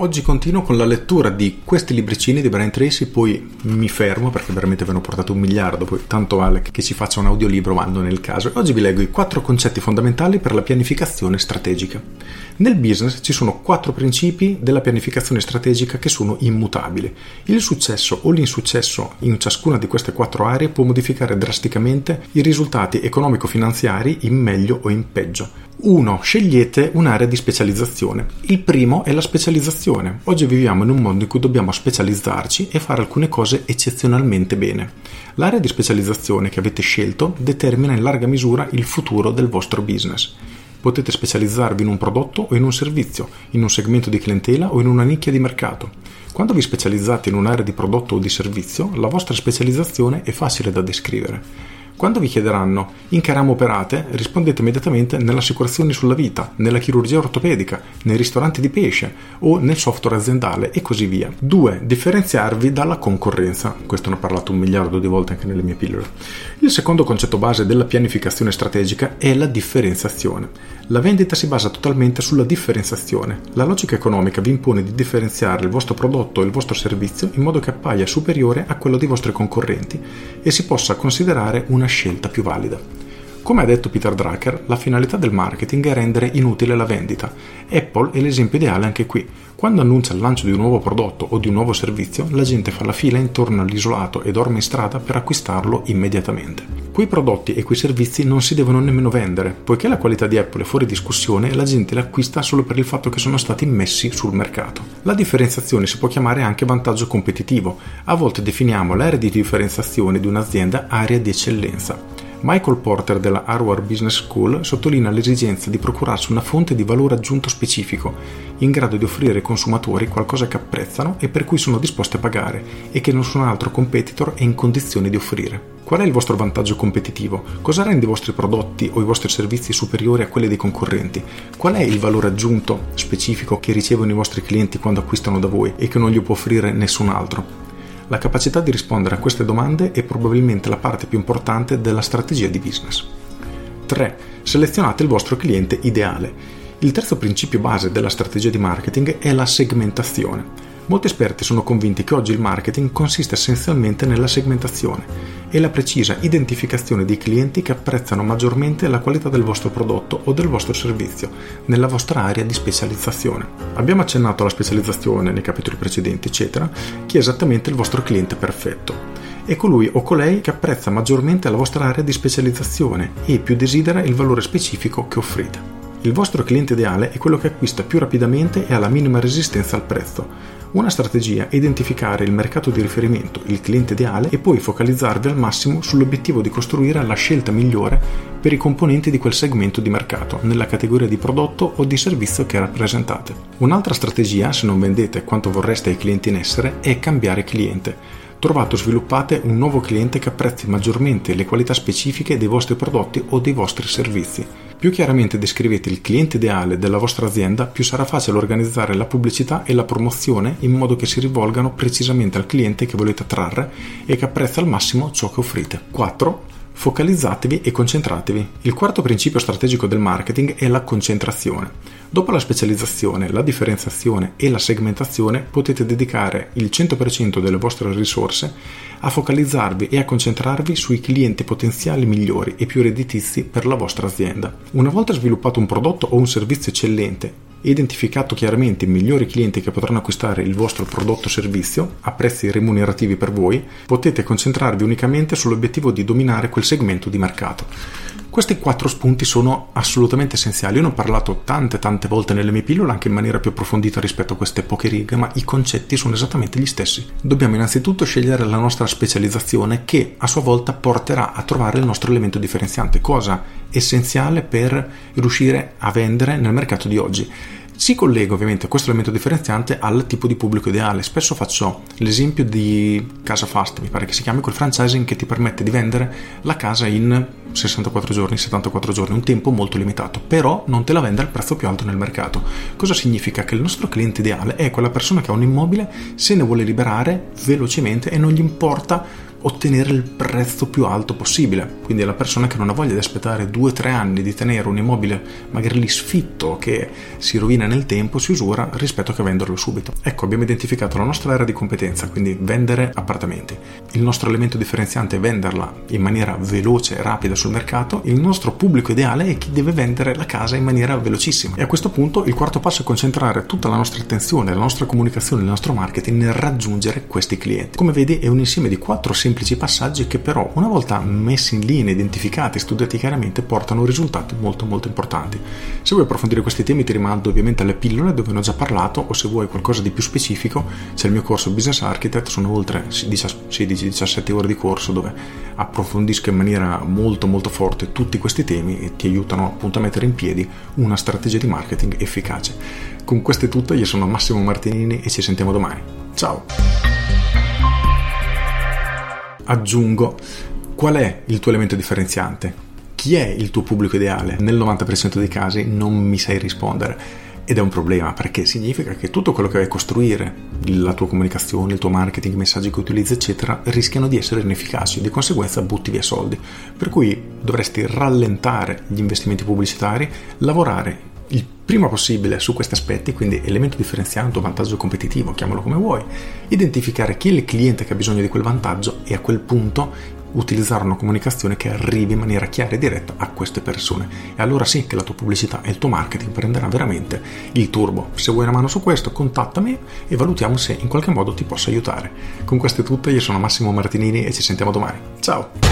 Oggi continuo con la lettura di questi libricini di Brian Tracy, poi mi fermo perché veramente ve ne ho portato un miliardo, poi tanto vale che ci faccia un audiolibro quando nel caso. Oggi vi leggo i quattro concetti fondamentali per la pianificazione strategica. Nel business ci sono quattro principi della pianificazione strategica che sono immutabili. Il successo o l'insuccesso in ciascuna di queste quattro aree può modificare drasticamente i risultati economico-finanziari in meglio o in peggio. 1. Scegliete un'area di specializzazione. Il primo è la specializzazione. Oggi viviamo in un mondo in cui dobbiamo specializzarci e fare alcune cose eccezionalmente bene. L'area di specializzazione che avete scelto determina in larga misura il futuro del vostro business. Potete specializzarvi in un prodotto o in un servizio, in un segmento di clientela o in una nicchia di mercato. Quando vi specializzate in un'area di prodotto o di servizio, la vostra specializzazione è facile da descrivere. Quando vi chiederanno in che ramo operate, rispondete immediatamente nelle assicurazioni sulla vita, nella chirurgia ortopedica, nei ristoranti di pesce o nel software aziendale e così via. 2. Differenziarvi dalla concorrenza. Questo ne ho parlato un miliardo di volte anche nelle mie pillole. Il secondo concetto base della pianificazione strategica è la differenziazione. La vendita si basa totalmente sulla differenziazione. La logica economica vi impone di differenziare il vostro prodotto o il vostro servizio in modo che appaia superiore a quello dei vostri concorrenti e si possa considerare una scelta più valida. Come ha detto Peter Drucker, la finalità del marketing è rendere inutile la vendita. Apple è l'esempio ideale anche qui. Quando annuncia il lancio di un nuovo prodotto o di un nuovo servizio, la gente fa la fila intorno all'isolato e dorme in strada per acquistarlo immediatamente. Quei prodotti e quei servizi non si devono nemmeno vendere, poiché la qualità di Apple è fuori discussione, la gente li acquista solo per il fatto che sono stati messi sul mercato. La differenziazione si può chiamare anche vantaggio competitivo. A volte definiamo l'area di differenziazione di un'azienda area di eccellenza. Michael Porter della Harvard Business School sottolinea l'esigenza di procurarsi una fonte di valore aggiunto specifico, in grado di offrire ai consumatori qualcosa che apprezzano e per cui sono disposti a pagare e che nessun altro competitor è in condizione di offrire. Qual è il vostro vantaggio competitivo? Cosa rende i vostri prodotti o i vostri servizi superiori a quelli dei concorrenti? Qual è il valore aggiunto specifico che ricevono i vostri clienti quando acquistano da voi e che non gli può offrire nessun altro? La capacità di rispondere a queste domande è probabilmente la parte più importante della strategia di business. 3. Selezionate il vostro cliente ideale. Il terzo principio base della strategia di marketing è la segmentazione. Molti esperti sono convinti che oggi il marketing consiste essenzialmente nella segmentazione e la precisa identificazione di clienti che apprezzano maggiormente la qualità del vostro prodotto o del vostro servizio nella vostra area di specializzazione. Abbiamo accennato alla specializzazione nei capitoli precedenti, eccetera, chi è esattamente il vostro cliente perfetto è colui o colei che apprezza maggiormente la vostra area di specializzazione e più desidera il valore specifico che offrite. Il vostro cliente ideale è quello che acquista più rapidamente e ha la minima resistenza al prezzo, una strategia è identificare il mercato di riferimento, il cliente ideale e poi focalizzarvi al massimo sull'obiettivo di costruire la scelta migliore per i componenti di quel segmento di mercato, nella categoria di prodotto o di servizio che rappresentate. Un'altra strategia, se non vendete quanto vorreste ai clienti in essere, è cambiare cliente. Trovate o sviluppate un nuovo cliente che apprezzi maggiormente le qualità specifiche dei vostri prodotti o dei vostri servizi più chiaramente descrivete il cliente ideale della vostra azienda, più sarà facile organizzare la pubblicità e la promozione in modo che si rivolgano precisamente al cliente che volete attrarre e che apprezza al massimo ciò che offrite. 4. Focalizzatevi e concentratevi. Il quarto principio strategico del marketing è la concentrazione. Dopo la specializzazione, la differenziazione e la segmentazione potete dedicare il 100% delle vostre risorse a focalizzarvi e a concentrarvi sui clienti potenziali migliori e più redditizi per la vostra azienda. Una volta sviluppato un prodotto o un servizio eccellente identificato chiaramente i migliori clienti che potranno acquistare il vostro prodotto o servizio a prezzi remunerativi per voi, potete concentrarvi unicamente sull'obiettivo di dominare quel segmento di mercato. Questi quattro spunti sono assolutamente essenziali. Io ne ho parlato tante tante volte nelle mie pillole, anche in maniera più approfondita rispetto a queste poche righe, ma i concetti sono esattamente gli stessi. Dobbiamo innanzitutto scegliere la nostra specializzazione che a sua volta porterà a trovare il nostro elemento differenziante, cosa essenziale per riuscire a vendere nel mercato di oggi. Si collega ovviamente questo elemento differenziante al tipo di pubblico ideale. Spesso faccio l'esempio di Casa Fast, mi pare che si chiami quel franchising che ti permette di vendere la casa in 64 giorni, 74 giorni, un tempo molto limitato, però non te la vende al prezzo più alto nel mercato. Cosa significa? Che il nostro cliente ideale è quella persona che ha un immobile, se ne vuole liberare velocemente e non gli importa ottenere il prezzo più alto possibile. Quindi la persona che non ha voglia di aspettare 2-3 anni di tenere un immobile magari lì sfitto che si rovina nel tempo, si usura rispetto che venderlo subito. Ecco, abbiamo identificato la nostra area di competenza, quindi vendere appartamenti. Il nostro elemento differenziante è venderla in maniera veloce e rapida sul mercato. Il nostro pubblico ideale è chi deve vendere la casa in maniera velocissima. E a questo punto il quarto passo è concentrare tutta la nostra attenzione, la nostra comunicazione, il nostro marketing nel raggiungere questi clienti. Come vedi è un insieme di quattro semplici passaggi che però una volta messi in linea, identificati, studiati chiaramente portano risultati molto molto importanti. Se vuoi approfondire questi temi ti rimando ovviamente alle pillole dove ne ho già parlato o se vuoi qualcosa di più specifico c'è il mio corso Business Architect, sono oltre 16-17 ore di corso dove approfondisco in maniera molto molto forte tutti questi temi e ti aiutano appunto a mettere in piedi una strategia di marketing efficace. Con questo è tutto, io sono Massimo Martinini e ci sentiamo domani. Ciao! Aggiungo, qual è il tuo elemento differenziante? Chi è il tuo pubblico ideale? Nel 90% dei casi non mi sai rispondere ed è un problema perché significa che tutto quello che vai a costruire, la tua comunicazione, il tuo marketing, i messaggi che utilizzi, eccetera, rischiano di essere inefficaci, di conseguenza butti via soldi. Per cui dovresti rallentare gli investimenti pubblicitari, lavorare prima possibile su questi aspetti, quindi elemento differenziante o vantaggio competitivo, chiamalo come vuoi, identificare chi è il cliente che ha bisogno di quel vantaggio e a quel punto utilizzare una comunicazione che arrivi in maniera chiara e diretta a queste persone. E allora sì che la tua pubblicità e il tuo marketing prenderà veramente il turbo. Se vuoi una mano su questo, contattami e valutiamo se in qualche modo ti posso aiutare. Con questo è tutto, io sono Massimo Martinini e ci sentiamo domani. Ciao!